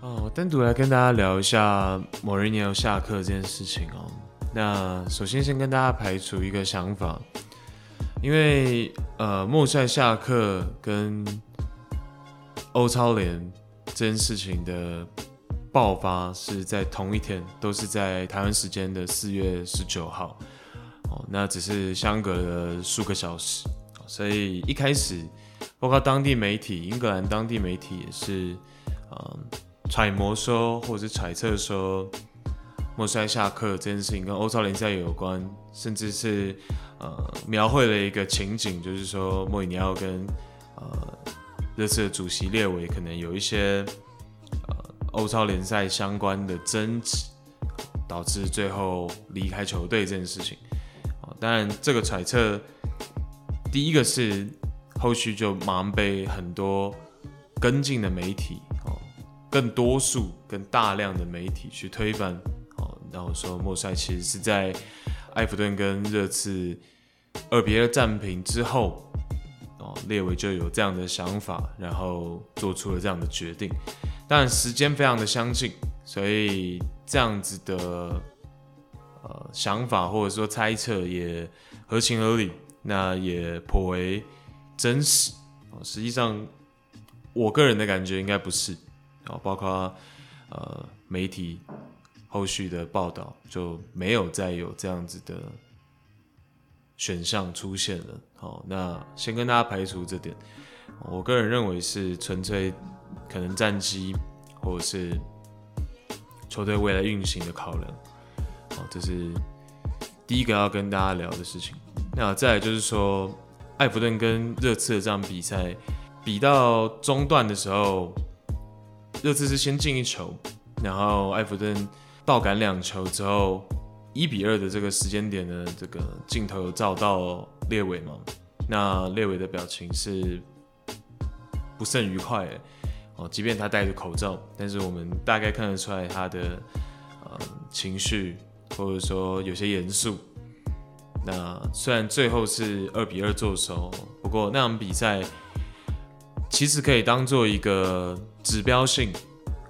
哦，我单独来跟大家聊一下某人要下课这件事情哦。那首先先跟大家排除一个想法，因为呃，莫帅下课跟欧超联这件事情的爆发是在同一天，都是在台湾时间的四月十九号。哦，那只是相隔了数个小时，所以一开始，包括当地媒体，英格兰当地媒体也是，嗯，揣摩说或者是揣测说，莫帅下课这件事情跟欧超联赛有关，甚至是呃描绘了一个情景，就是说莫里尼奥跟呃热刺的主席列维可能有一些呃欧超联赛相关的争执，导致最后离开球队这件事情。当然，这个揣测，第一个是后续就马上被很多跟进的媒体哦，更多数、更大量的媒体去推翻哦，然后说莫帅其实是在埃弗顿跟热刺二比二战平之后哦，列维就有这样的想法，然后做出了这样的决定。当然，时间非常的相近，所以这样子的。呃，想法或者说猜测也合情合理，那也颇为真实。实际上，我个人的感觉应该不是。包括呃媒体后续的报道就没有再有这样子的选项出现了。好，那先跟大家排除这点。我个人认为是纯粹可能战绩或者是球队未来运行的考量。哦，这是第一个要跟大家聊的事情。那再就是说，埃弗顿跟热刺的这场比赛，比到中段的时候，热刺是先进一球，然后埃弗顿倒赶两球之后，一比二的这个时间点呢，这个镜头有照到列维嘛？那列维的表情是不甚愉快的哦，即便他戴着口罩，但是我们大概看得出来他的呃情绪。或者说有些严肃，那虽然最后是二比二作收，不过那场比赛其实可以当做一个指标性，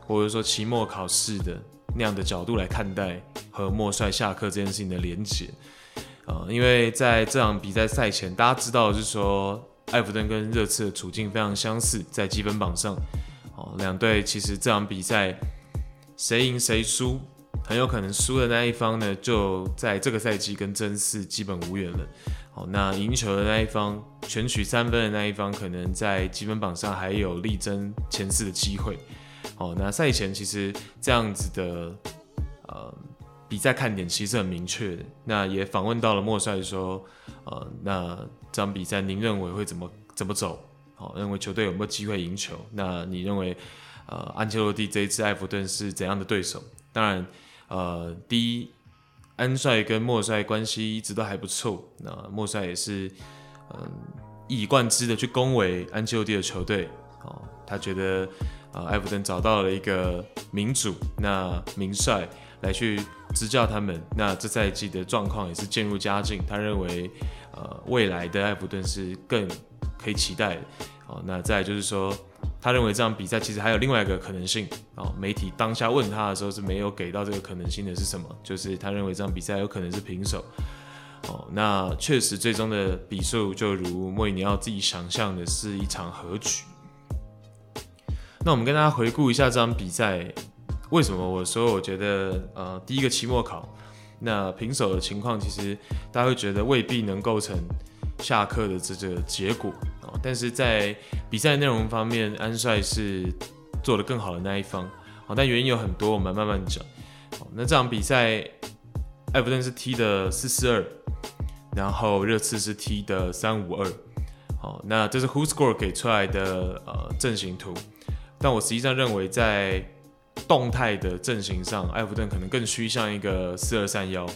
或者说期末考试的那样的角度来看待和莫帅下课这件事情的连结。呃，因为在这场比赛赛前，大家知道就是说，埃弗顿跟热刺的处境非常相似，在积分榜上，哦，两队其实这场比赛谁赢谁输。很有可能输的那一方呢，就在这个赛季跟争四基本无缘了。好，那赢球的那一方，全取三分的那一方，可能在积分榜上还有力争前四的机会。好，那赛前其实这样子的呃比赛看点其实很明确。那也访问到了莫帅说，呃，那这场比赛您认为会怎么怎么走？好，认为球队有没有机会赢球？那你认为呃安切洛蒂这一次埃弗顿是怎样的对手？当然。呃，第一，安帅跟莫帅关系一直都还不错。那莫帅也是，嗯、一以贯之的去恭维安切洛蒂的球队。哦，他觉得，呃，埃弗顿找到了一个民主，那名帅来去执教他们。那这赛季的状况也是渐入佳境。他认为，呃，未来的埃弗顿是更可以期待的。哦，那再就是说。他认为这场比赛其实还有另外一个可能性哦。媒体当下问他的时候是没有给到这个可能性的是什么？就是他认为这场比赛有可能是平手。哦，那确实最终的比数就如莫里尼奥自己想象的是一场和局。那我们跟大家回顾一下这场比赛，为什么我说我觉得呃第一个期末考那平手的情况，其实大家会觉得未必能构成下课的这个结果。但是在比赛内容方面，安帅是做得更好的那一方，但原因有很多，我们慢慢讲。那这场比赛，埃弗顿是踢的四四二，然后热刺是踢的三五二，好，那这是 Who Score 给出来的呃阵型图，但我实际上认为在动态的阵型上，埃弗顿可能更趋向一个四二三幺，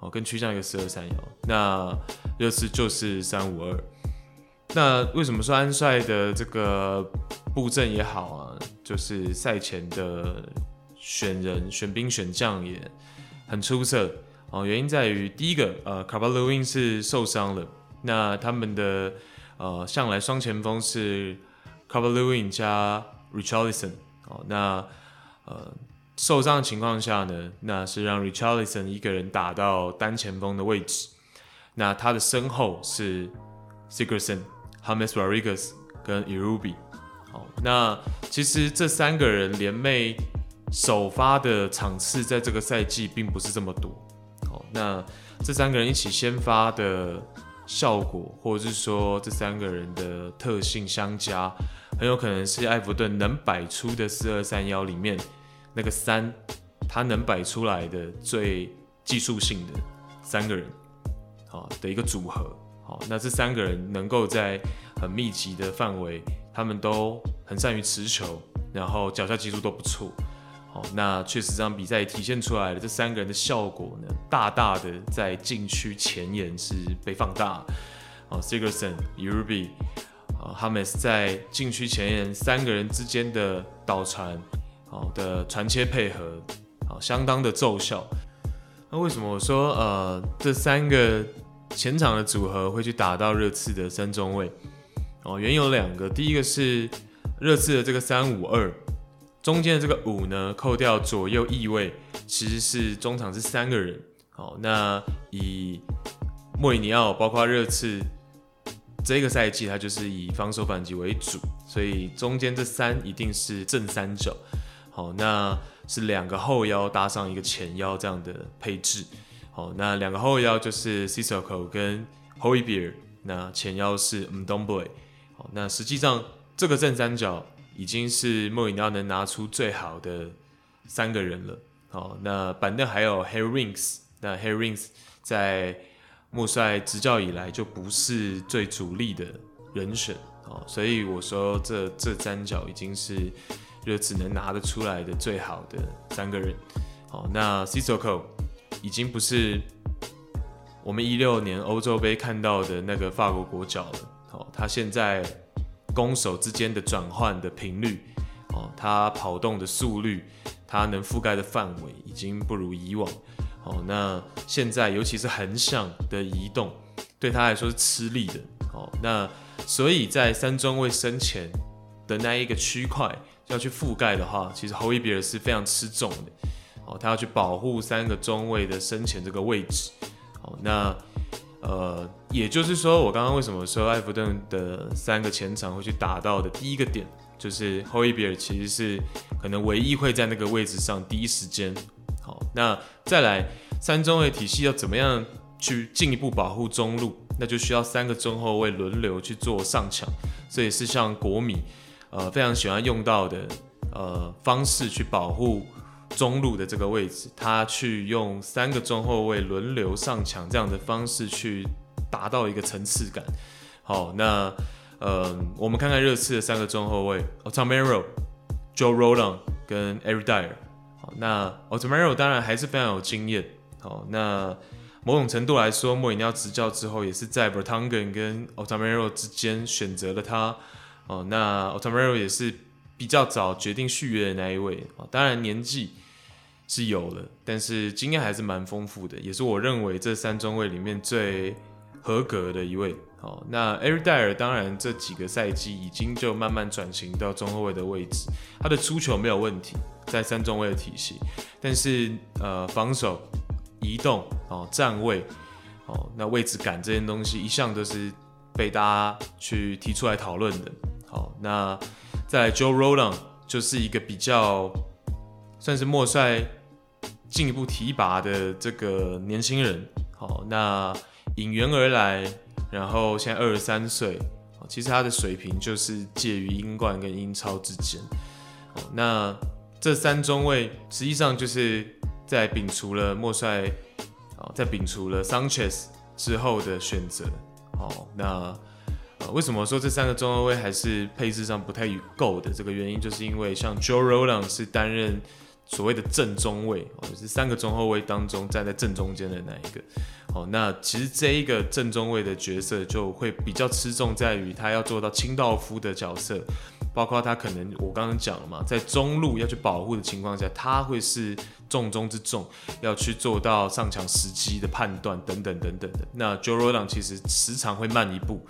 哦，更趋向一个四二三幺，那热刺就是三五二。那为什么说安帅的这个布阵也好啊？就是赛前的选人、选兵、选将也很出色哦。原因在于第一个，呃，卡巴罗温是受伤了。那他们的呃向来双前锋是 Calvert-Lewin 加 Richardson 哦，那呃受伤的情况下呢，那是让 Richardson 一个人打到单前锋的位置，那他的身后是 Sigursson、James Rodriguez 跟 Irubi。好，那其实这三个人联袂首发的场次在这个赛季并不是这么多。好，那这三个人一起先发的效果，或者是说这三个人的特性相加，很有可能是艾弗顿能摆出的四二三幺里面那个三，他能摆出来的最技术性的三个人，好，的一个组合。好，那这三个人能够在很密集的范围，他们都很善于持球，然后脚下技术都不错。那确实这场比赛体现出来了，这三个人的效果呢，大大的在禁区前沿是被放大。哦，Sigurdsson、Irubi、啊，James 在禁区前沿三个人之间的导传，好的传切配合，好相当的奏效。那为什么我说呃这三个前场的组合会去打到热刺的三中卫？哦，原有两个，第一个是热刺的这个三五二。中间的这个五呢，扣掉左右翼位，其实是中场是三个人。好，那以莫里尼奥包括热刺这个赛季，他就是以防守反击为主，所以中间这三一定是正三角。好，那是两个后腰搭上一个前腰这样的配置。哦，那两个后腰就是 Cisco 跟 Højbjerg，那前腰是 Mdomboy。好，那实际上这个正三角。已经是莫里尼奥能拿出最好的三个人了。好，那板凳还有 Harry Winks，那 Harry Winks 在莫帅执教以来就不是最主力的人选。好，所以我说这这三角已经是热刺能拿得出来的最好的三个人。好，那 Cisco 已经不是我们一六年欧洲杯看到的那个法国国脚了。哦，他现在。攻守之间的转换的频率，哦，他跑动的速率，他能覆盖的范围已经不如以往，哦，那现在尤其是横向的移动，对他来说是吃力的，哦，那所以在三中卫身前的那一个区块要去覆盖的话，其实侯伊比尔是非常吃重的，哦，他要去保护三个中卫的身前这个位置，哦，那。呃，也就是说，我刚刚为什么说艾弗顿的三个前场会去打到的第一个点，就是霍伊比尔其实是可能唯一会在那个位置上第一时间。好，那再来三中卫体系要怎么样去进一步保护中路，那就需要三个中后卫轮流去做上抢，这也是像国米呃非常喜欢用到的呃方式去保护。中路的这个位置，他去用三个中后卫轮流上抢这样的方式去达到一个层次感。好，那呃，我们看看热刺的三个中后卫：Otamendi、Joe Rodon 跟 Eric Dier。好，那 Otamendi 当然还是非常有经验。好，那某种程度来说，莫里尼奥执教之后，也是在 Bertangen 跟 Otamendi 之间选择了他。哦，那 Otamendi 也是比较早决定续约的那一位。当然年纪。是有的，但是经验还是蛮丰富的，也是我认为这三中卫里面最合格的一位。好，那 Eric Dier 当然这几个赛季已经就慢慢转型到中后卫的位置，他的出球没有问题，在三中卫的体系，但是呃防守、移动、哦站位、哦那位置感这些东西一向都是被大家去提出来讨论的。好，那在 Joe Rodon 就是一个比较。算是莫帅进一步提拔的这个年轻人，好，那引援而来，然后现在二十三岁，其实他的水平就是介于英冠跟英超之间，那这三中卫实际上就是在摒除了莫帅，在摒除了 Sanchez 之后的选择，好，那为什么说这三个中后卫还是配置上不太够的？这个原因就是因为像 Joe Roland 是担任。所谓的正中卫哦，就是三个中后卫当中站在正中间的那一个哦。那其实这一个正中卫的角色就会比较吃重在于他要做到清道夫的角色，包括他可能我刚刚讲了嘛，在中路要去保护的情况下，他会是重中之重，要去做到上抢时机的判断等等等等的。那 Joe Rodon 其实时常会慢一步，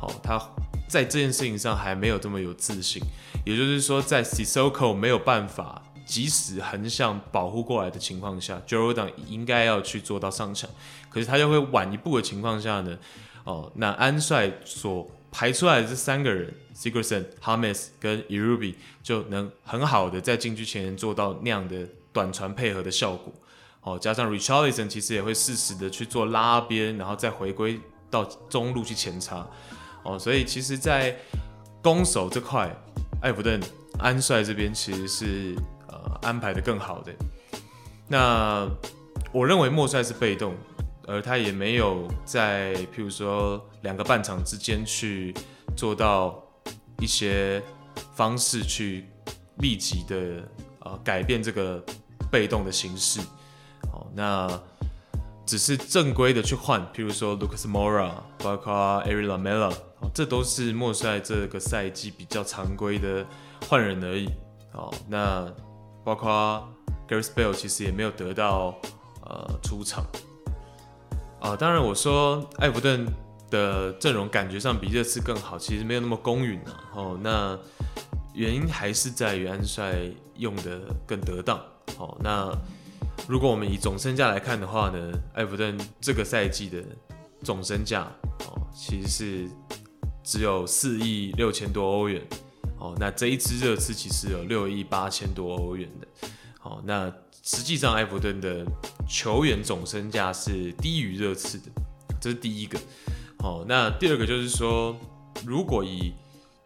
好，他在这件事情上还没有这么有自信。也就是说，在 Sissoko 没有办法即使横向保护过来的情况下，Jordan 应该要去做到上抢，可是他就会晚一步的情况下呢，哦，那安帅所排出来的这三个人，Sigursson、Hames 跟 Irubi 就能很好的在禁区前做到那样的短传配合的效果。哦，加上 Richarlison 其实也会适时的去做拉边，然后再回归到中路去前插。哦，所以其实，在攻守这块，艾弗顿安帅这边其实是安排的更好的。那我认为莫帅是被动，而他也没有在譬如说两个半场之间去做到一些方式去立即的呃改变这个被动的形式。那只是正规的去换，譬如说 Lucas Mora，包括 Erik Lamela，这都是莫帅这个赛季比较常规的换人而已。好，那包括 Gareth Bale 其实也没有得到呃出场。啊，当然我说艾弗顿的阵容感觉上比热刺更好，其实没有那么公允啊。哦，那原因还是在于安帅用的更得当。哦，那。如果我们以总身价来看的话呢，埃弗顿这个赛季的总身价哦，其实是只有四亿六千多欧元哦。那这一支热刺其实有六亿八千多欧元的哦。那实际上埃弗顿的球员总身价是低于热刺的，这是第一个。哦，那第二个就是说，如果以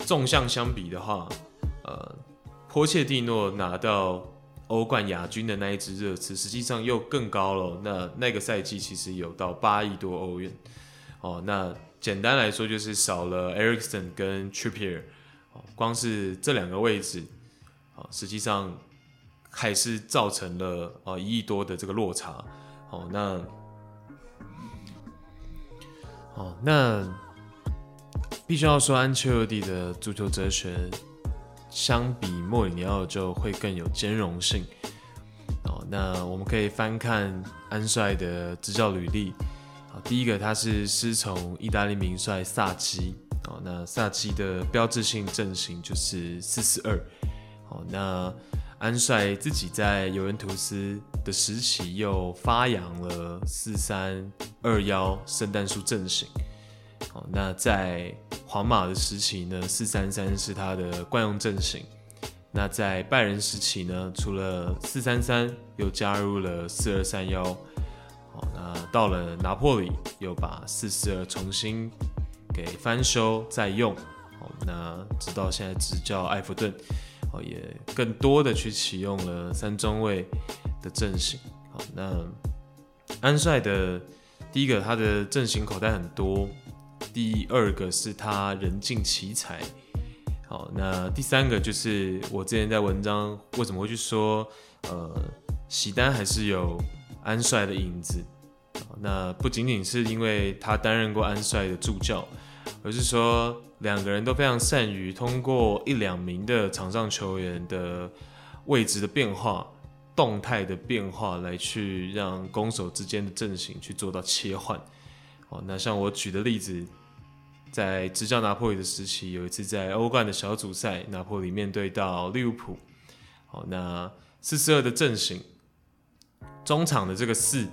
纵向相比的话，呃，波切蒂诺拿到。欧冠亚军的那一支热刺，实际上又更高了。那那个赛季其实有到八亿多欧元。哦，那简单来说就是少了 Eriksen 跟 Trippier。光是这两个位置，啊，实际上还是造成了啊一亿多的这个落差。哦，那，哦，那必须要说安切洛蒂的足球哲学。相比莫里尼奥就会更有兼容性哦。那我们可以翻看安帅的执教履历。第一个他是师从意大利名帅萨基哦。那萨基的标志性阵型就是四四二哦。那安帅自己在尤文图斯的时期又发扬了四三二幺圣诞树阵型。哦，那在皇马的时期呢，四三三是他的惯用阵型。那在拜仁时期呢，除了四三三，又加入了四二三幺。哦，那到了拿破里，又把四四二重新给翻修再用。好，那直到现在执教埃弗顿，哦，也更多的去启用了三中卫的阵型。好，那安帅的第一个，他的阵型口袋很多。第二个是他人尽其才，好，那第三个就是我之前在文章为什么会去说，呃，喜丹还是有安帅的影子，那不仅仅是因为他担任过安帅的助教，而是说两个人都非常善于通过一两名的场上球员的位置的变化、动态的变化来去让攻守之间的阵型去做到切换。哦，那像我举的例子，在执教拿破里的时期，有一次在欧冠的小组赛，拿破里面对到利物浦。好，那四四二的阵型，中场的这个四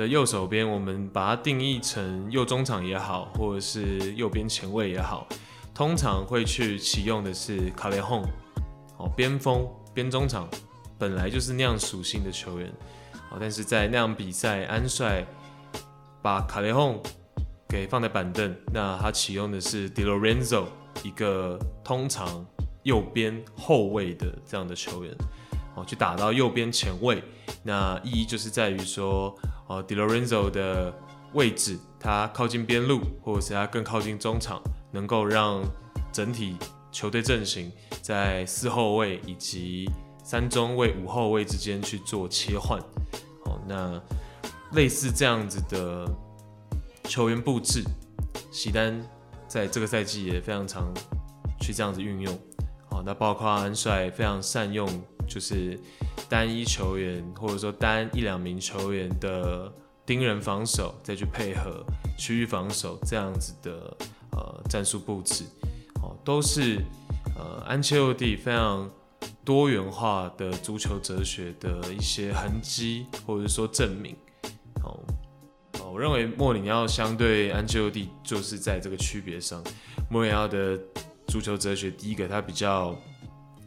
的右手边，我们把它定义成右中场也好，或者是右边前卫也好，通常会去启用的是卡雷洪，哦，边锋边中场本来就是那样属性的球员。哦，但是在那样比赛，安帅。把卡雷洪给放在板凳，那他启用的是 Di Lorenzo，一个通常右边后卫的这样的球员，去打到右边前卫。那意义就是在于说，哦，Di Lorenzo 的位置，他靠近边路，或者是他更靠近中场，能够让整体球队阵型在四后卫以及三中卫、五后卫之间去做切换。哦，那。类似这样子的球员布置，席丹在这个赛季也非常常去这样子运用。好，那包括安帅非常善用，就是单一球员或者说单一两名球员的盯人防守，再去配合区域防守这样子的呃战术布置。哦，都是呃安切洛蒂非常多元化的足球哲学的一些痕迹，或者说证明。哦，我认为莫里尼奥相对安切洛蒂就是在这个区别上，莫里尼奥的足球哲学，第一个他比较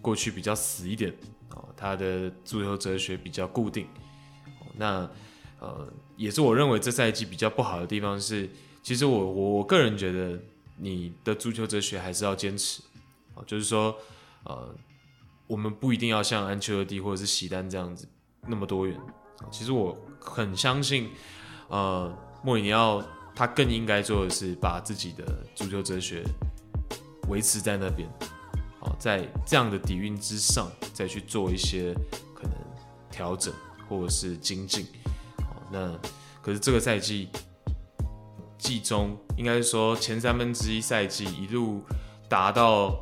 过去比较死一点，哦，他的足球哲学比较固定。那呃，也是我认为这赛季比较不好的地方是，其实我我我个人觉得你的足球哲学还是要坚持，就是说，呃，我们不一定要像安切洛蒂或者是席丹这样子那么多元。其实我很相信，呃，莫里尼奥他更应该做的是把自己的足球哲学维持在那边，好，在这样的底蕴之上再去做一些可能调整。或者是精进，那可是这个赛季季中，应该是说前三分之一赛季一路达到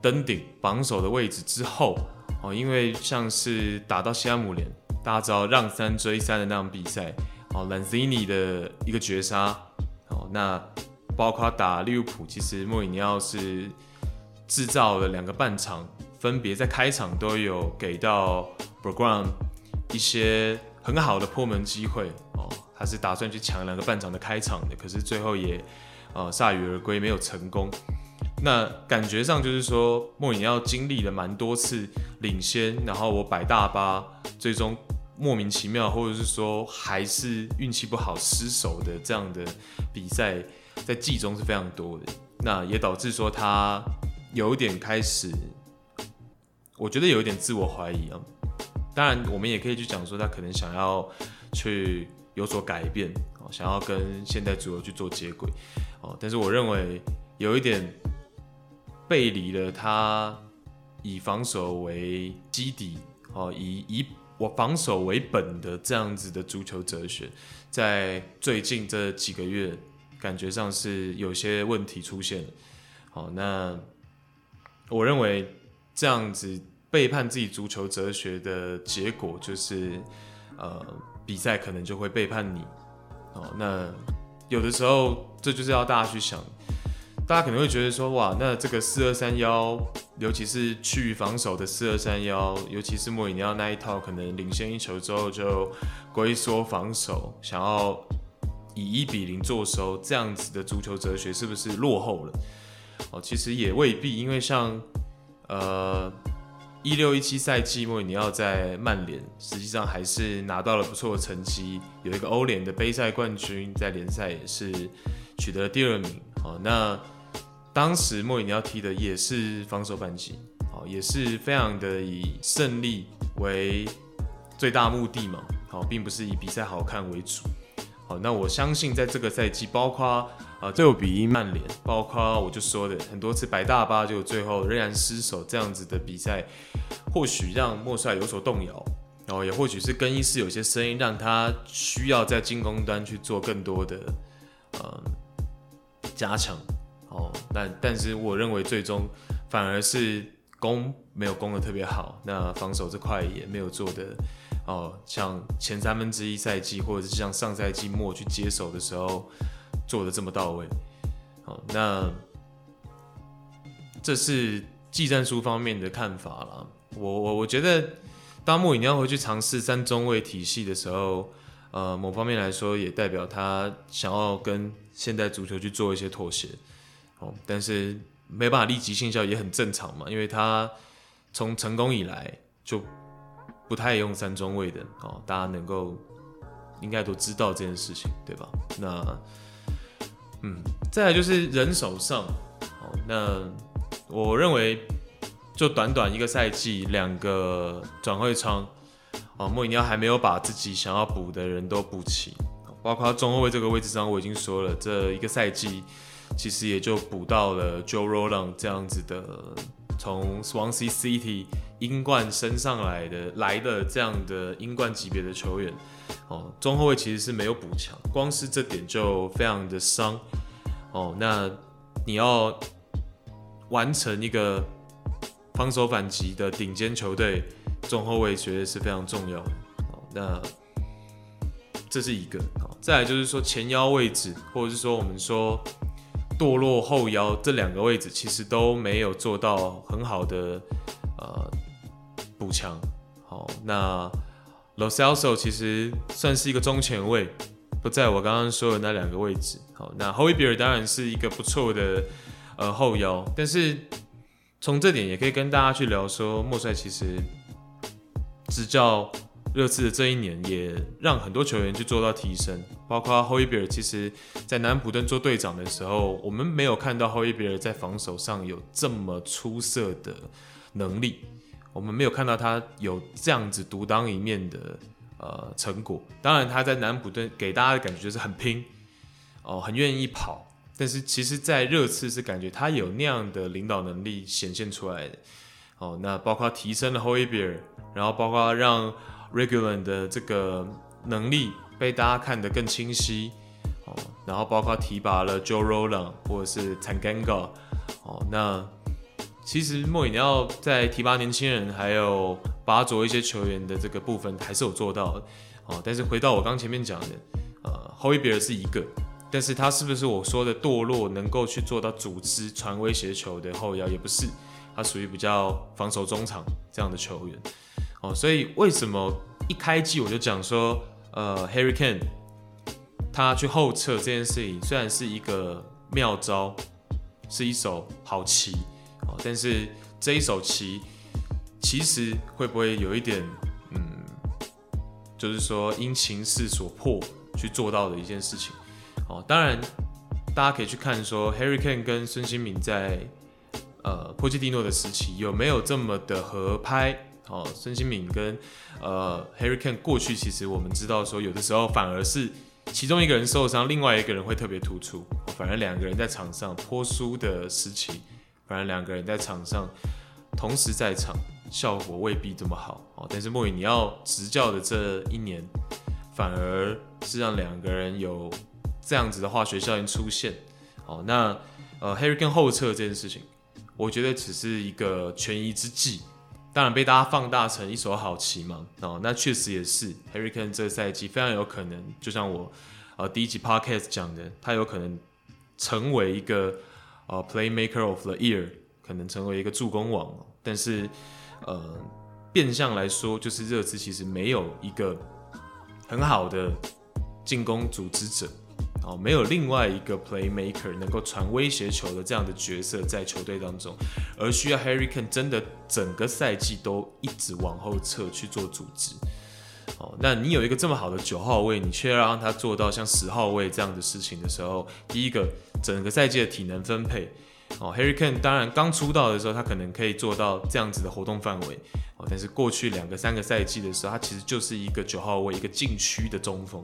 登顶榜首的位置之后，哦，因为像是打到西汉姆联，大家知道让三追三的那场比赛，哦，兰兹尼的一个绝杀，哦，那包括打利物浦，其实莫里尼奥是制造了两个半场，分别在开场都有给到 Bergwijn 一些很好的破门机会哦，他是打算去抢两个半场的开场的，可是最后也呃铩羽而归，没有成功。那感觉上就是说，莫里尼奥经历了蛮多次领先，然后我摆大巴，最终莫名其妙，或者是说还是运气不好失手的这样的比赛，在季中是非常多的。那也导致说他有一点开始，我觉得有一点自我怀疑啊。当然，我们也可以去讲说，他可能想要去有所改变，哦，想要跟现代足球去做接轨，哦，但是我认为有一点背离了他以防守为基底，哦，以以我防守为本的这样子的足球哲学，在最近这几个月，感觉上是有些问题出现了，好，那我认为这样子。背叛自己足球哲学的结果就是，呃，比赛可能就会背叛你。哦，那有的时候这就是要大家去想，大家可能会觉得说，哇，那这个四二三幺，尤其是去防守的四二三幺，尤其是莫里尼奥那一套，可能领先一球之后就龟缩防守，想要以一比零作收，这样子的足球哲学是不是落后了？哦，其实也未必，因为像，呃。一六一七赛季末，你要在曼联，实际上还是拿到了不错的成绩，有一个欧联的杯赛冠军，在联赛也是取得了第二名。好，那当时莫里尼奥踢的也是防守反击，好，也是非常的以胜利为最大目的嘛，好，并不是以比赛好看为主。好，那我相信在这个赛季，包括啊最后比一曼联，包括我就说的很多次摆大巴，就最后仍然失手这样子的比赛，或许让莫帅有所动摇，然后也或许是更衣室有些声音让他需要在进攻端去做更多的嗯加强。哦，但但是我认为最终反而是攻没有攻得特别好，那防守这块也没有做的。哦，像前三分之一赛季，或者是像上赛季末去接手的时候做的这么到位，好，那这是技战术方面的看法啦。我我我觉得，当莫里尼奥回去尝试三中卫体系的时候，呃，某方面来说也代表他想要跟现代足球去做一些妥协，哦，但是没办法立即见效也很正常嘛，因为他从成功以来就。不太用三中卫的哦，大家能够应该都知道这件事情，对吧？那嗯，再来就是人手上哦，那我认为就短短一个赛季，两个转会窗哦，莫里尼奥还没有把自己想要补的人都补齐，包括中后卫这个位置上，我已经说了，这一个赛季其实也就补到了 Joe Roland 这样子的，从 Swansea City。英冠升上来的来的这样的英冠级别的球员，哦，中后卫其实是没有补强，光是这点就非常的伤，哦，那你要完成一个防守反击的顶尖球队，中后卫绝对是非常重要的，哦，那这是一个，哦，再来就是说前腰位置，或者是说我们说堕落后腰这两个位置，其实都没有做到很好的呃补强。好，那 Lo Celso 其实算是一个中前卫，不在我刚刚说的那两个位置。好，那 Højbjerg 当然是一个不错的呃后腰，但是从这点也可以跟大家去聊说，莫帅其实执教。热刺的这一年也让很多球员去做到提升，包括 Højbjerg。其实，在南普顿做队长的时候，我们没有看到 Højbjerg 在防守上有这么出色的能力，我们没有看到他有这样子独当一面的呃成果。当然，他在南普顿给大家的感觉就是很拼哦、很愿意跑。但是，其实，在热刺是感觉他有那样的领导能力显现出来的哦。那包括提升了 Højbjerg，然后包括让 Regular 的这个能力被大家看得更清晰哦，然后包括提拔了 Joe Roland 或者是 Tanganga 哦，那其实莫里尼奥在提拔年轻人还有拔擢一些球员的这个部分还是有做到的哦。但是回到我刚前面讲的，呃，Højbjerg 是一个，但是他是不是我说的堕落能够去做到组织传威胁球的后腰也不是，他属于比较防守中场这样的球员。哦，所以为什么一开季我就讲说，呃，Harry Kane 他去后撤这件事情虽然是一个妙招，是一手好棋，哦，但是这一手棋其实会不会有一点，嗯，就是说因情势所迫去做到的一件事情，哦，当然大家可以去看说 Harry Kane 跟孙兴慜在呃波切蒂诺的时期有没有这么的合拍。哦，孙兴敏跟呃 Harry Kane 过去其实我们知道说，有的时候反而是其中一个人受伤，另外一个人会特别突出，反而两个人在场上脱输的时期，反而两个人在场上同时在场，效果未必这么好。哦，但是莫雨你要执教的这一年，反而是让两个人有这样子的化学效应出现。哦，那呃 Harry Kane 后撤这件事情，我觉得只是一个权宜之计。当然被大家放大成一手好棋嘛，哦，那确实也是，Harry Kane 这个赛季非常有可能，就像我呃第一集 Podcast 讲的，他有可能成为一个呃 Playmaker of the Year，可能成为一个助攻王。但是呃变相来说，就是热刺其实没有一个很好的进攻组织者。哦，没有另外一个 playmaker 能够传威胁球的这样的角色在球队当中，而需要 Harry Kane 真的整个赛季都一直往后撤去做组织。哦，那你有一个这么好的九号位，你却要让他做到像十号位这样的事情的时候，第一个整个赛季的体能分配，哦，Harry Kane 当然刚出道的时候他可能可以做到这样子的活动范围，哦，但是过去两个三个赛季的时候，他其实就是一个九号位，一个禁区的中锋。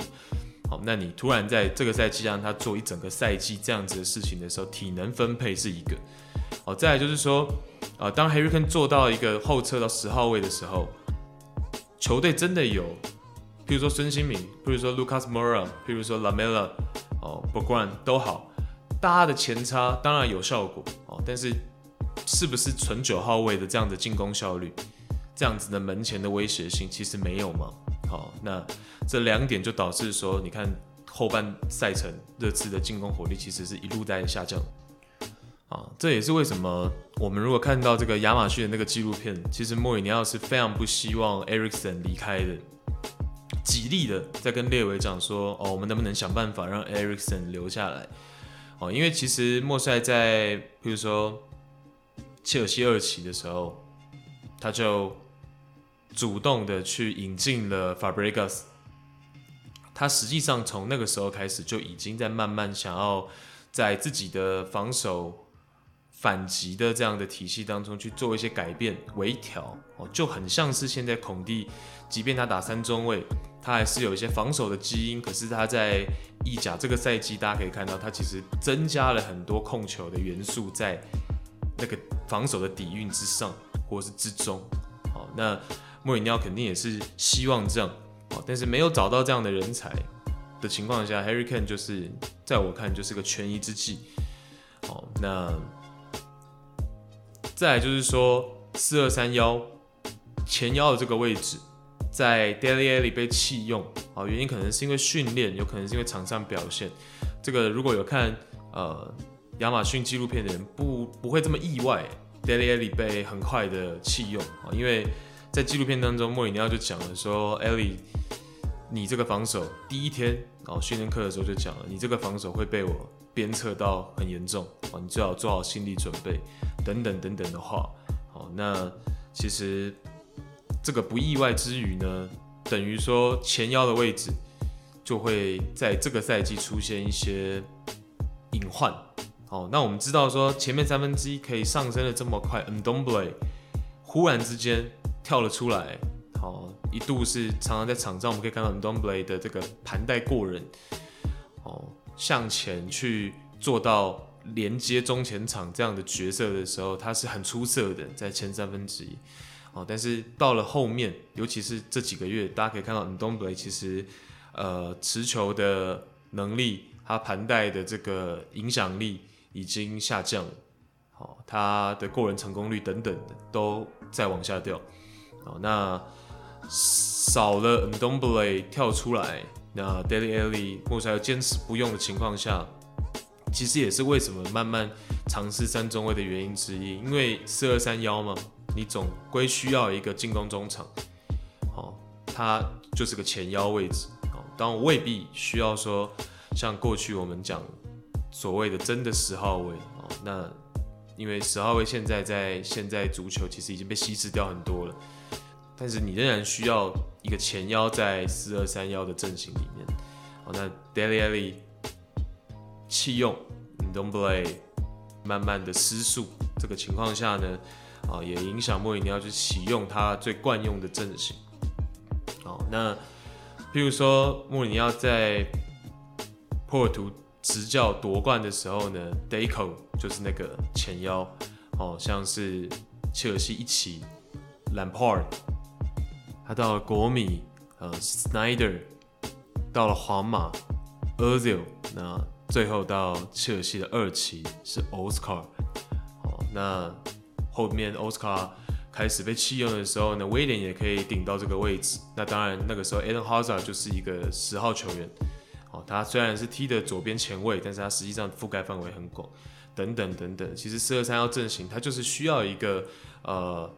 好，那你突然在这个赛季让他做一整个赛季这样子的事情的时候，体能分配是一个。好，再来就是说，呃，当 Harry Kane 做到一个后撤到十号位的时候，球队真的有，譬如说孙兴慜，譬如说 Lucas Moura，譬如说 Lamela，哦，Bogran 都好，大家的前插当然有效果，哦，但是是不是纯九号位的这样的进攻效率，这样子的门前的威胁性，其实没有吗？好，那这两点就导致说，你看后半赛程热刺的进攻火力其实是一路在下降。啊，这也是为什么我们如果看到这个亚马逊的那个纪录片，其实莫里尼奥是非常不希望埃里克森离开的，极力的在跟列维讲说，哦，我们能不能想办法让埃里克森留下来？哦，因为其实莫帅在比如说切尔西二期的时候，他就。主动的去引进了 Fabregas，他实际上从那个时候开始就已经在慢慢想要在自己的防守反击的这样的体系当中去做一些改变微调哦，就很像是现在孔蒂，即便他打三中卫，他还是有一些防守的基因，可是他在意甲这个赛季，大家可以看到他其实增加了很多控球的元素在那个防守的底蕴之上或是之中，好那。莫里尼奥肯定也是希望这样，但是没有找到这样的人才的情况下，Harry Kane 就是在我看就是个权宜之计。好，那再来就是说四二三幺前腰的这个位置，在 Dele Alli 被弃用，啊，原因可能是因为训练，有可能是因为场上表现。这个如果有看呃亚马逊纪录片的人不不会这么意外，Dele Alli 被很快的弃用啊，因为在纪录片当中，莫里尼奥就讲了说艾利你这个防守第一天哦训练课的时候就讲了，你这个防守会被我鞭策到很严重哦，你最好做好心理准备，等等等等的话，哦，那其实这个不意外之余呢，等于说前腰的位置就会在这个赛季出现一些隐患。哦，那我们知道说前面三分之一可以上升的这么快，Ndombele 忽然之间跳了出来，好，一度是常常在场上我们可以看到 Ndombele 的这个盘带过人，哦，向前去做到连接中前场这样的角色的时候，他是很出色的，在前三分之一，哦，但是到了后面，尤其是这几个月，大家可以看到 Ndombele 其实呃持球的能力，他盘带的这个影响力。已经下降了，哦，他的过人成功率等等都在往下掉，哦，那少了 Ndombele 跳出来，那 Dele Alli 莫塞尔坚持不用的情况下，其实也是为什么慢慢尝试三中卫的原因之一，因为四二三幺嘛，你总归需要一个进攻中场，哦，他就是个前腰位置，哦，当然未必需要说像过去我们讲。所谓的真的十号位哦，那因为十号位现在在现在足球其实已经被稀释掉很多了，但是你仍然需要一个前腰在四二三幺的阵型里面。好，那 Dele Alli 弃用 Ndombele 慢慢的失速，这个情况下呢，啊也影响莫里尼奥去启用他最惯用的阵型。好，那譬如说莫里尼奥在破图。执教夺冠的时候呢，Deco 就是那个前腰，哦，像是切尔西一起，Lampard，他到了国米，呃，Snyder，到了皇马，Ozil，那最后到切尔西的二期是 Oscar，哦，那后面 Oscar 开始被弃用的时候呢，威廉也可以顶到这个位置，那当然那个时候 Eden Hazard 就是一个十号球员。他虽然是踢的左边前卫，但是他实际上覆盖范围很广，等等等等。其实四二三幺阵型，它就是需要一个呃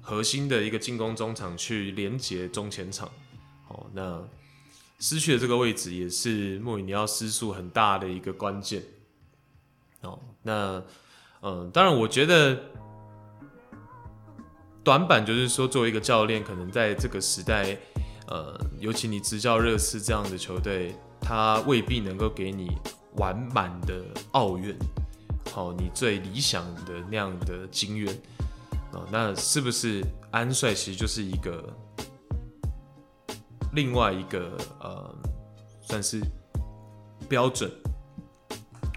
核心的一个进攻中场去连接中前场。哦，那失去了这个位置，也是莫里尼奥失速很大的一个关键。哦，那嗯、呃，当然，我觉得短板就是说，作为一个教练，可能在这个时代，呃，尤其你执教热刺这样的球队。他未必能够给你完满的奥运，好，你最理想的那样的经验，哦，那是不是安帅其实就是一个另外一个呃，算是标准，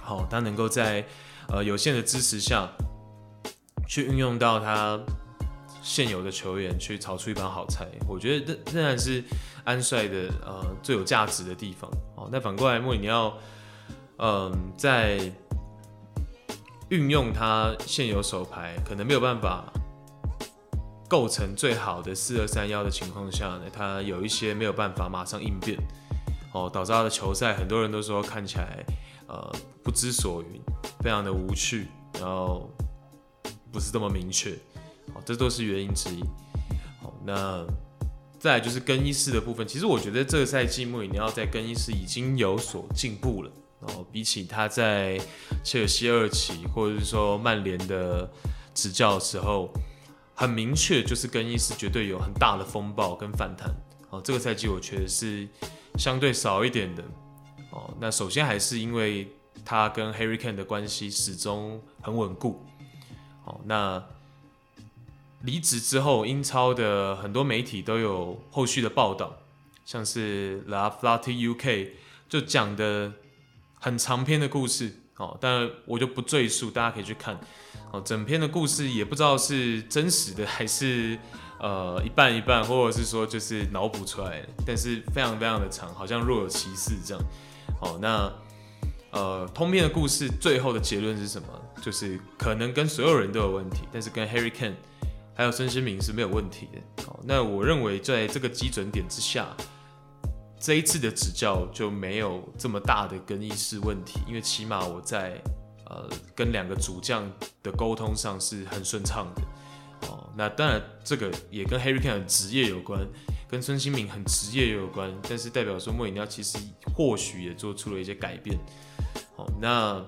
好，他能够在呃有限的支持下去运用到他现有的球员去炒出一盘好菜，我觉得这仍然是安帅的呃最有价值的地方哦。那反过来，莫里尼奥，嗯，在运用他现有手牌，可能没有办法构成最好的四二三幺的情况下呢，他有一些没有办法马上应变，哦，导致他的球赛很多人都说看起来呃不知所云，非常的无趣，然后不是这么明确，哦，这都是原因之一。好，那。再就是更衣室的部分，其实我觉得这个赛季穆里尼奥在更衣室已经有所进步了。然后比起他在切尔西二期或者是说曼联的执教的时候，很明确就是更衣室绝对有很大的风暴跟反弹。哦，这个赛季我觉得是相对少一点的。哦，那首先还是因为他跟 Harry Kane 的关系始终很稳固。哦，那。离职之后，英超的很多媒体都有后续的报道，像是 The Athletic UK 就讲的很长篇的故事，哦，但我就不赘述，大家可以去看，哦，整篇的故事也不知道是真实的还是呃一半一半，或者是说就是脑补出来的，但是非常非常的长，好像若有其事这样，哦，那呃通篇的故事最后的结论是什么？就是可能跟所有人都有问题，但是跟 Harry Kane。还有孙兴慜是没有问题的。好，那我认为在这个基准点之下，这一次的执教就没有这么大的更衣室问题，因为起码我在呃跟两个主将的沟通上是很顺畅的哦。那当然这个也跟 Harry Kane 的职业有关，跟孙兴慜很职业也有关，但是代表说莫里尼奥其实或许也做出了一些改变。哦，那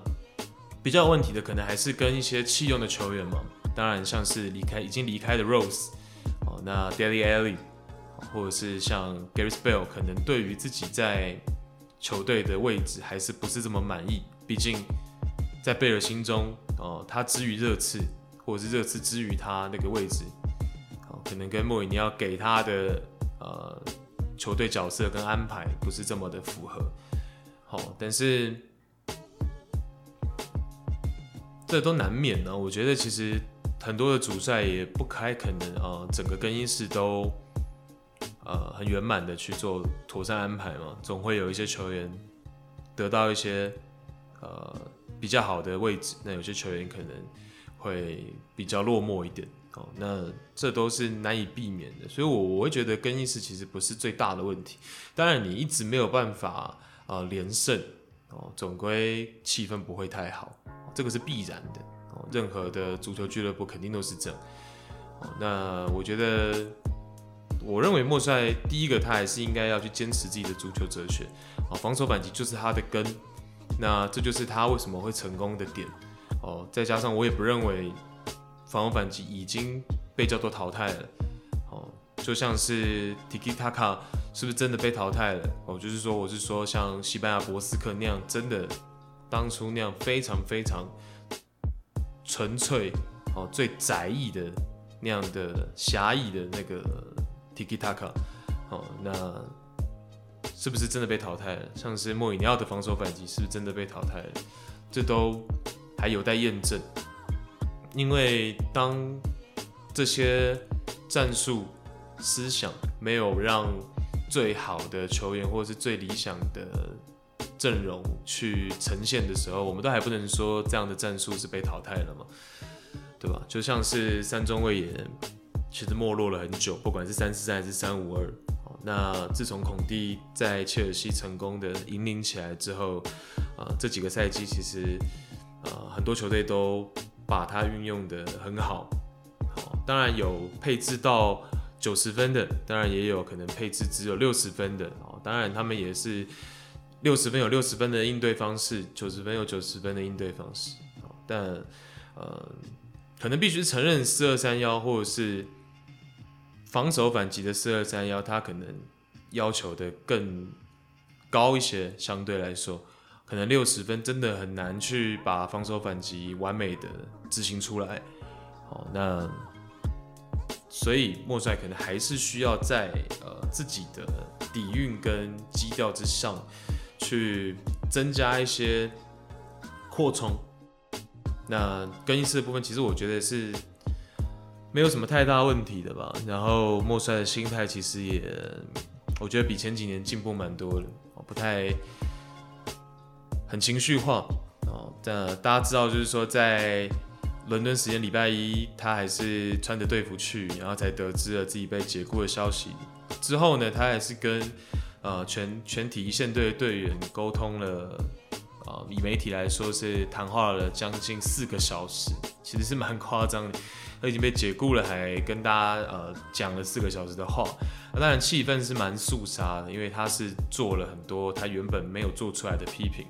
比较有问题的可能还是跟一些弃用的球员嘛，当然像是离开已经离开的 Rose，哦，那 Dele Alli，或者是像 Gareth Bale，可能对于自己在球队的位置还是不是这么满意，毕竟在贝尔心中，哦，他之于热刺，或者是热刺之于他那个位置，哦，可能跟莫里尼奥给他的呃球队角色跟安排不是这么的符合，好，但是。这都难免呢。我觉得其实很多的主帅也不开可能啊、整个更衣室都呃很圆满的去做妥善安排嘛。总会有一些球员得到一些呃比较好的位置，那有些球员可能会比较落寞一点哦。那这都是难以避免的，所以我我会觉得更衣室其实不是最大的问题。当然，你一直没有办法呃连胜哦，总归气氛不会太好。这个是必然的，任何的足球俱乐部肯定都是这样。那我觉得，我认为莫帅第一个他还是应该要去坚持自己的足球哲学哦，防守反击就是他的根，那这就是他为什么会成功的点哦。再加上我也不认为防守反击已经被叫做淘汰了哦，就像是 Tiki Taka 是不是真的被淘汰了哦？就是说，我是说像西班牙博斯克那样真的。当初那样非常非常纯粹哦，最窄义的那样的狭义的那个 Tiki Taka 哦，那是不是真的被淘汰了？像是莫里尼奥的防守反击是不是真的被淘汰了？这都还有待验证。因为当这些战术思想没有让最好的球员或者是最理想的。阵容去呈现的时候，我们都还不能说这样的战术是被淘汰了嘛，对吧？就像是三中卫也其实没落了很久，不管是三四三还是三五二。那自从孔蒂在切尔西成功的引领起来之后，啊，这几个赛季其实呃，很多球队都把它运用得很好。好，当然有配置到九十分的，当然也有可能配置只有六十分的。哦，当然他们也是。六十分有六十分的应对方式，九十分有九十分的应对方式。但呃，可能必须承认四二三幺或者是防守反击的四二三幺，它可能要求的更高一些。相对来说，可能六十分真的很难去把防守反击完美的执行出来。好，那所以莫帅可能还是需要在呃自己的底蕴跟基调之上。去增加一些扩充，那更衣室的部分，其实我觉得是没有什么太大问题的吧。然后莫帅的心态其实也，我觉得比前几年进步蛮多的，不太很情绪化哦。但大家知道，就是说在伦敦时间礼拜一，他还是穿着队服去，然后才得知了自己被解雇的消息。之后呢，他还是跟。呃，全全体一线队的队员沟通了，呃，以媒体来说是谈话了将近四个小时，其实是蛮夸张的。他已经被解雇了，还跟大家呃讲了四个小时的话。那当然气氛是蛮肃杀的，因为他是做了很多他原本没有做出来的批评。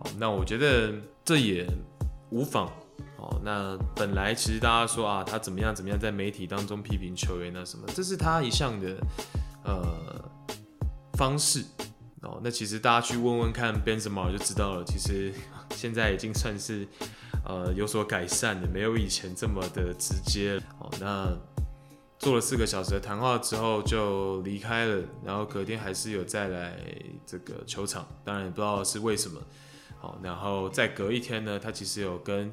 好，那我觉得这也无妨。哦，那本来其实大家说啊，他怎么样怎么样，在媒体当中批评球员啊什么，这是他一向的呃。方式哦，那其实大家去问问看 Benzema 就知道了。其实 现在已经算是呃有所改善了，没有以前这么的直接哦。那做了四个小时的谈话之后就离开了，然后隔天还是有再来这个球场，当然也不知道是为什么。好，然后再隔一天呢，他其实有跟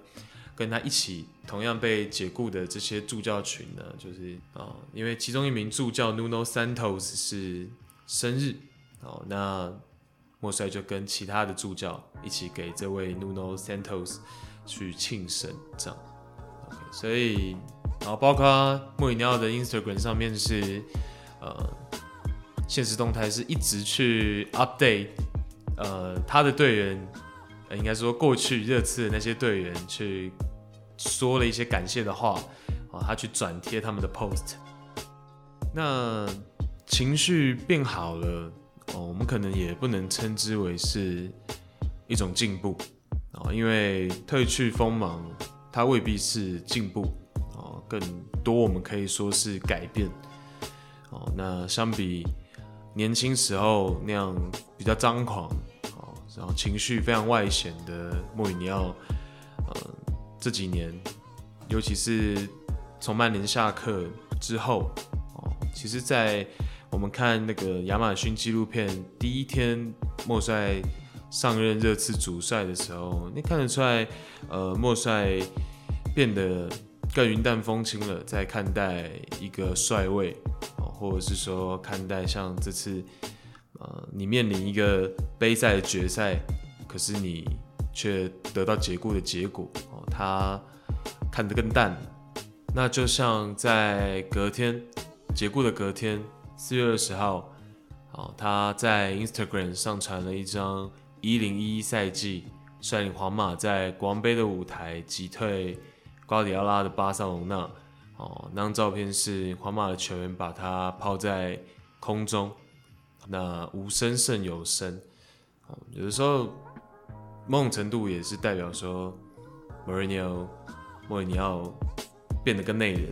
跟他一起同样被解雇的这些助教群呢，就是啊，因为其中一名助教 Nuno Santos 是。生日，哦，那莫帅就跟其他的助教一起给这位 Nuno Santos 去庆生，这样，OK，所以，然后包括莫里尼奥的 Instagram 上面是，呃，现实动态是一直去 update，呃，他的队员，呃，应该说过去热刺的那些队员去说了一些感谢的话，啊，他去转贴他们的 post，那情绪变好了，哦，我们可能也不能称之为是一种进步，啊，因为褪去锋芒，它未必是进步，啊，更多我们可以说是改变，哦，那相比年轻时候那样比较张狂。然后情绪非常外显的莫里尼奥，呃，这几年，尤其是从曼联下课之后，哦，其实，在我们看那个亚马逊纪录片第一天莫帅上任热刺主帅的时候，你看得出来，呃，莫帅变得更云淡风轻了，在看待一个帅位，哦，或者是说看待像这次。呃，你面临一个杯赛的决赛，可是你却得到解雇的结果哦。他看得更淡，那就像在隔天解雇的隔天，四月二十号，哦，他在 Instagram 上传了一张一零一一赛季率领皇马在国王杯的舞台击退瓜迪奥拉的巴塞隆纳。哦，那张照片是皇马的球员把他抛在空中。那无声胜有声，有的时候某种程度也是代表说，莫里尼奥，莫里尼奥变得更内人。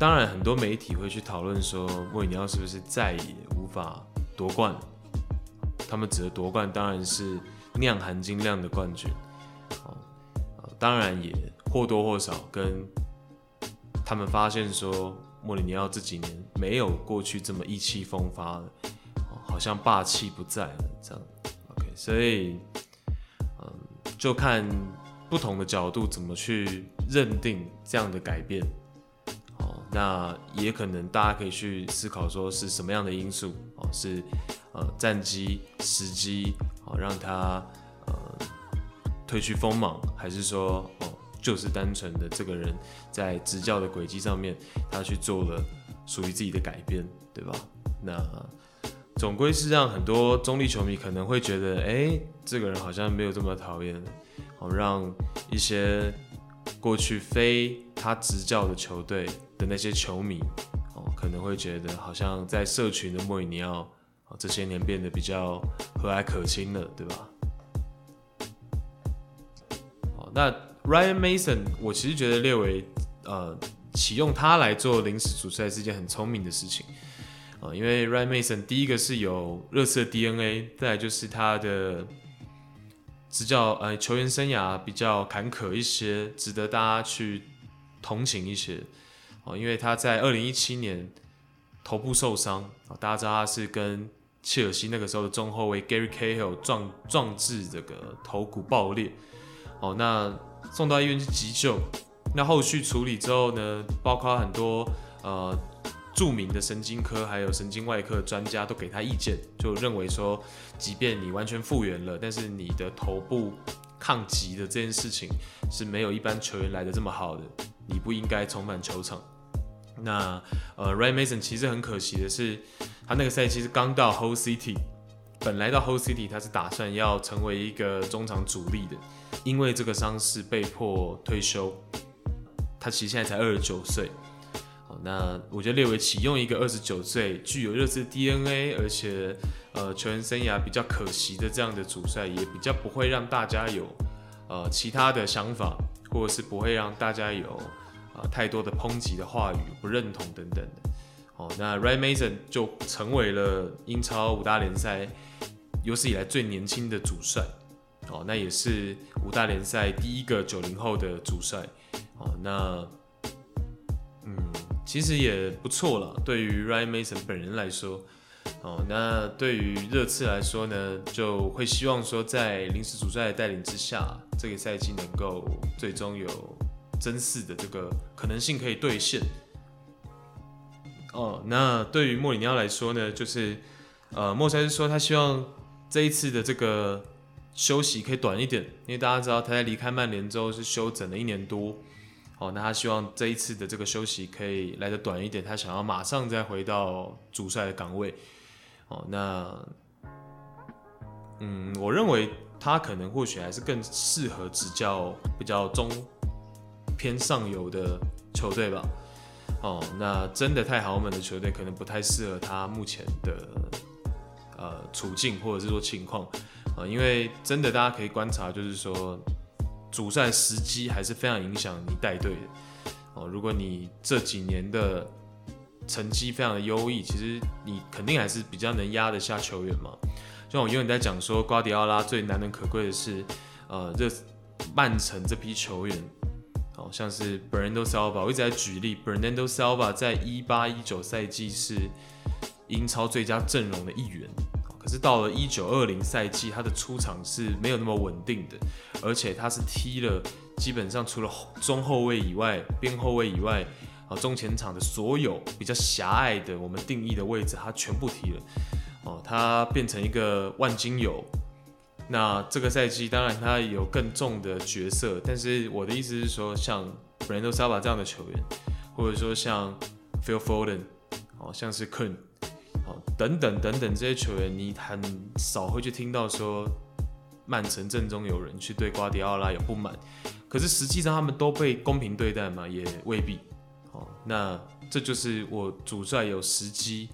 当然，很多媒体会去讨论说，莫里尼奥是不是再也无法夺冠？他们指的夺冠当然是酿含金量的冠军。哦当然也或多或少跟他们发现说，莫里尼奥这几年没有过去这么意气风发了。好像霸气不在了，这样，OK，所以，嗯，就看不同的角度怎么去认定这样的改变，那也可能大家可以去思考说是什么样的因素，哦，是呃战机时机，哦，让他呃褪去锋芒，还是说哦就是单纯的这个人在执教的轨迹上面，他去做了属于自己的改变，对吧？那。总归是让很多中立球迷可能会觉得，哎、这个人好像没有这么讨厌，哦，让一些过去非他执教的球队的那些球迷，哦，可能会觉得好像在社群的莫里尼奥，哦，这些年变得比较和蔼可亲了，对吧？好，那 Ryan Mason，我其实觉得列为呃启用他来做临时主帅是一件很聪明的事情。啊，因为 Ryan Mason 第一个是有热刺的 DNA，再来就是他的执教呃球员生涯比较坎坷一些，值得大家去同情一些。哦，因为他在二零一七年头部受伤，大家知道他是跟切尔西那个时候的中后卫 Gary Cahill 撞撞至这个头骨爆裂，哦，那送到医院去急救，那后续处理之后呢，包括很多呃。著名的神经科还有神经外科专家都给他意见，就认为说，即便你完全复原了，但是你的头部抗击的这件事情是没有一般球员来的这么好的，你不应该重返球场。那呃，Ray Mason 其实很可惜的是，他那个赛季是刚到 Whole City，本来到 Whole City 他是打算要成为一个中场主力的，因为这个伤势被迫退休。他其实现在才二十九岁。那我觉得列为启用一个二十九岁、具有热刺 DNA，而且呃球员生涯比较可惜的这样的主帅，也比较不会让大家有呃其他的想法，或者是不会让大家有呃太多的抨击的话语、不认同等等的。哦，那 Ray Mason 就成为了英超五大联赛有史以来最年轻的主帅。哦，那也是五大联赛第一个九零后的主帅。哦，那。其实也不错了，对于 Ryan Mason 本人来说，哦，那对于热刺来说呢，就会希望说在临时主帅的带领之下，这个赛季能够最终有争四的这个可能性可以兑现。哦，那对于莫里尼奥来说呢，就是呃，莫帅是说他希望这一次的这个休息可以短一点，因为大家知道他在离开曼联之后是休整了一年多。哦，那他希望这一次的这个休息可以来得短一点，他想要马上再回到主帅的岗位。哦，那，嗯，我认为他可能或许还是更适合执教比较中偏上游的球队吧。哦，那真的太豪门的球队可能不太适合他目前的呃处境或者是说情况啊，因为真的大家可以观察，就是说主赛时机还是非常影响你带队的哦。如果你这几年的成绩非常的优异，其实你肯定还是比较能压得下球员嘛。就像我永远在讲说，瓜迪奥拉最难能可贵的是，呃，这曼城这批球员。好像是 Bernardo Silva，我一直在举例，Bernardo Silva 在一八一九赛季是英超最佳阵容的一员，是到了一九二零赛季，他的出场是没有那么稳定的，而且他是踢了基本上除了中后卫以外，边后卫以外，啊中前场的所有比较狭隘的我们定义的位置，他全部踢了，哦，他变成一个万金油。那这个赛季当然他有更重的角色，但是我的意思是说，像 Bernardo Silva 这样的球员，或者说像 Phil Foden，哦，像是 Kun，等等等等这些球员，你很少会去听到说曼城阵中有人去对瓜迪奥拉有不满，可是实际上他们都被公平对待嘛，也未必。哦，那这就是我主帅有时机，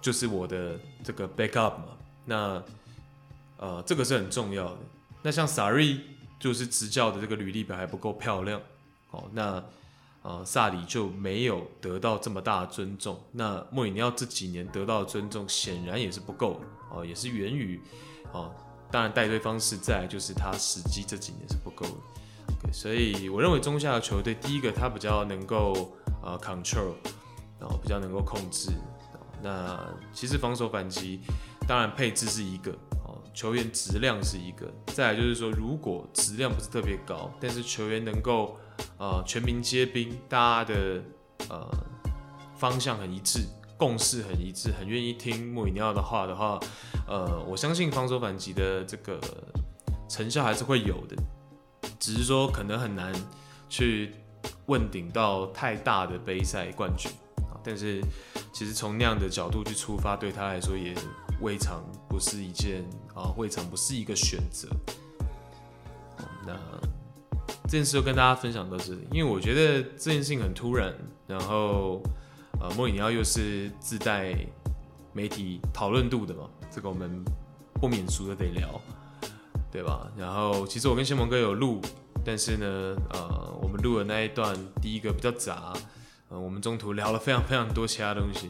就是我的这个 backup 嘛。那，呃，这个是很重要的。那像萨瑞就是执教的这个履历表还不够漂亮，哦，那呃萨里就没有得到这么大的尊重。那莫里尼奥这几年得到的尊重显然也是不够的，哦，也是源于，哦，当然带队方式在，就是他时机这几年是不够的。OK，所以我认为中下游球队，第一个他比较能够呃 control，然后比较能够控制。那其实防守反击。当然，配置是一个，球员质量是一个。再来就是说，如果质量不是特别高，但是球员能够呃全民皆兵，大家的呃方向很一致，共识很一致，很愿意听穆里尼奥的话的话，呃，我相信防守反击的这个成效还是会有的，只是说可能很难去问鼎到太大的杯赛冠军。但是其实从那样的角度去出发，对他来说也。未尝不是一件啊，未尝不是一个选择。那这件事就跟大家分享到这里，因为我觉得这件事情很突然，然后呃，莫里尼奥又是自带媒体讨论度的嘛，这个我们不免俗的得聊，对吧？然后其实我跟先蒙哥有录，但是呢，呃，我们录的那一段第一个比较杂，呃，我们中途聊了非常非常多其他东西。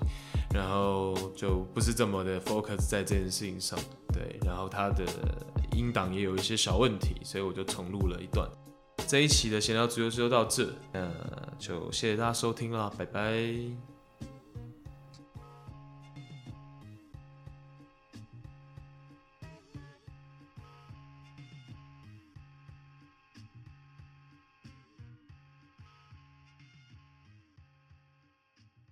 然后就不是这么的 focus 在这件事情上，对，然后他的音档也有一些小问题，所以我就重录了一段。这一期的闲聊足球就到这，那就谢谢大家收听啦，拜拜。